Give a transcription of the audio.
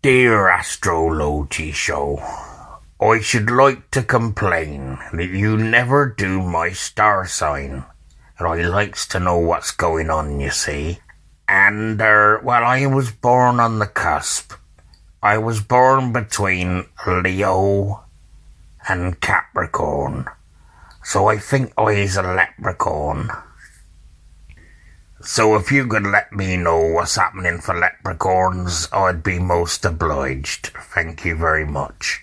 Dear Astrology Show, I should like to complain that you never do my star sign. And I likes to know what's going on, you see. And, uh, well, I was born on the cusp. I was born between Leo and Capricorn. So I think I I's a leprechaun. So if you could let me know what's happening for leprechauns, I'd be most obliged. Thank you very much.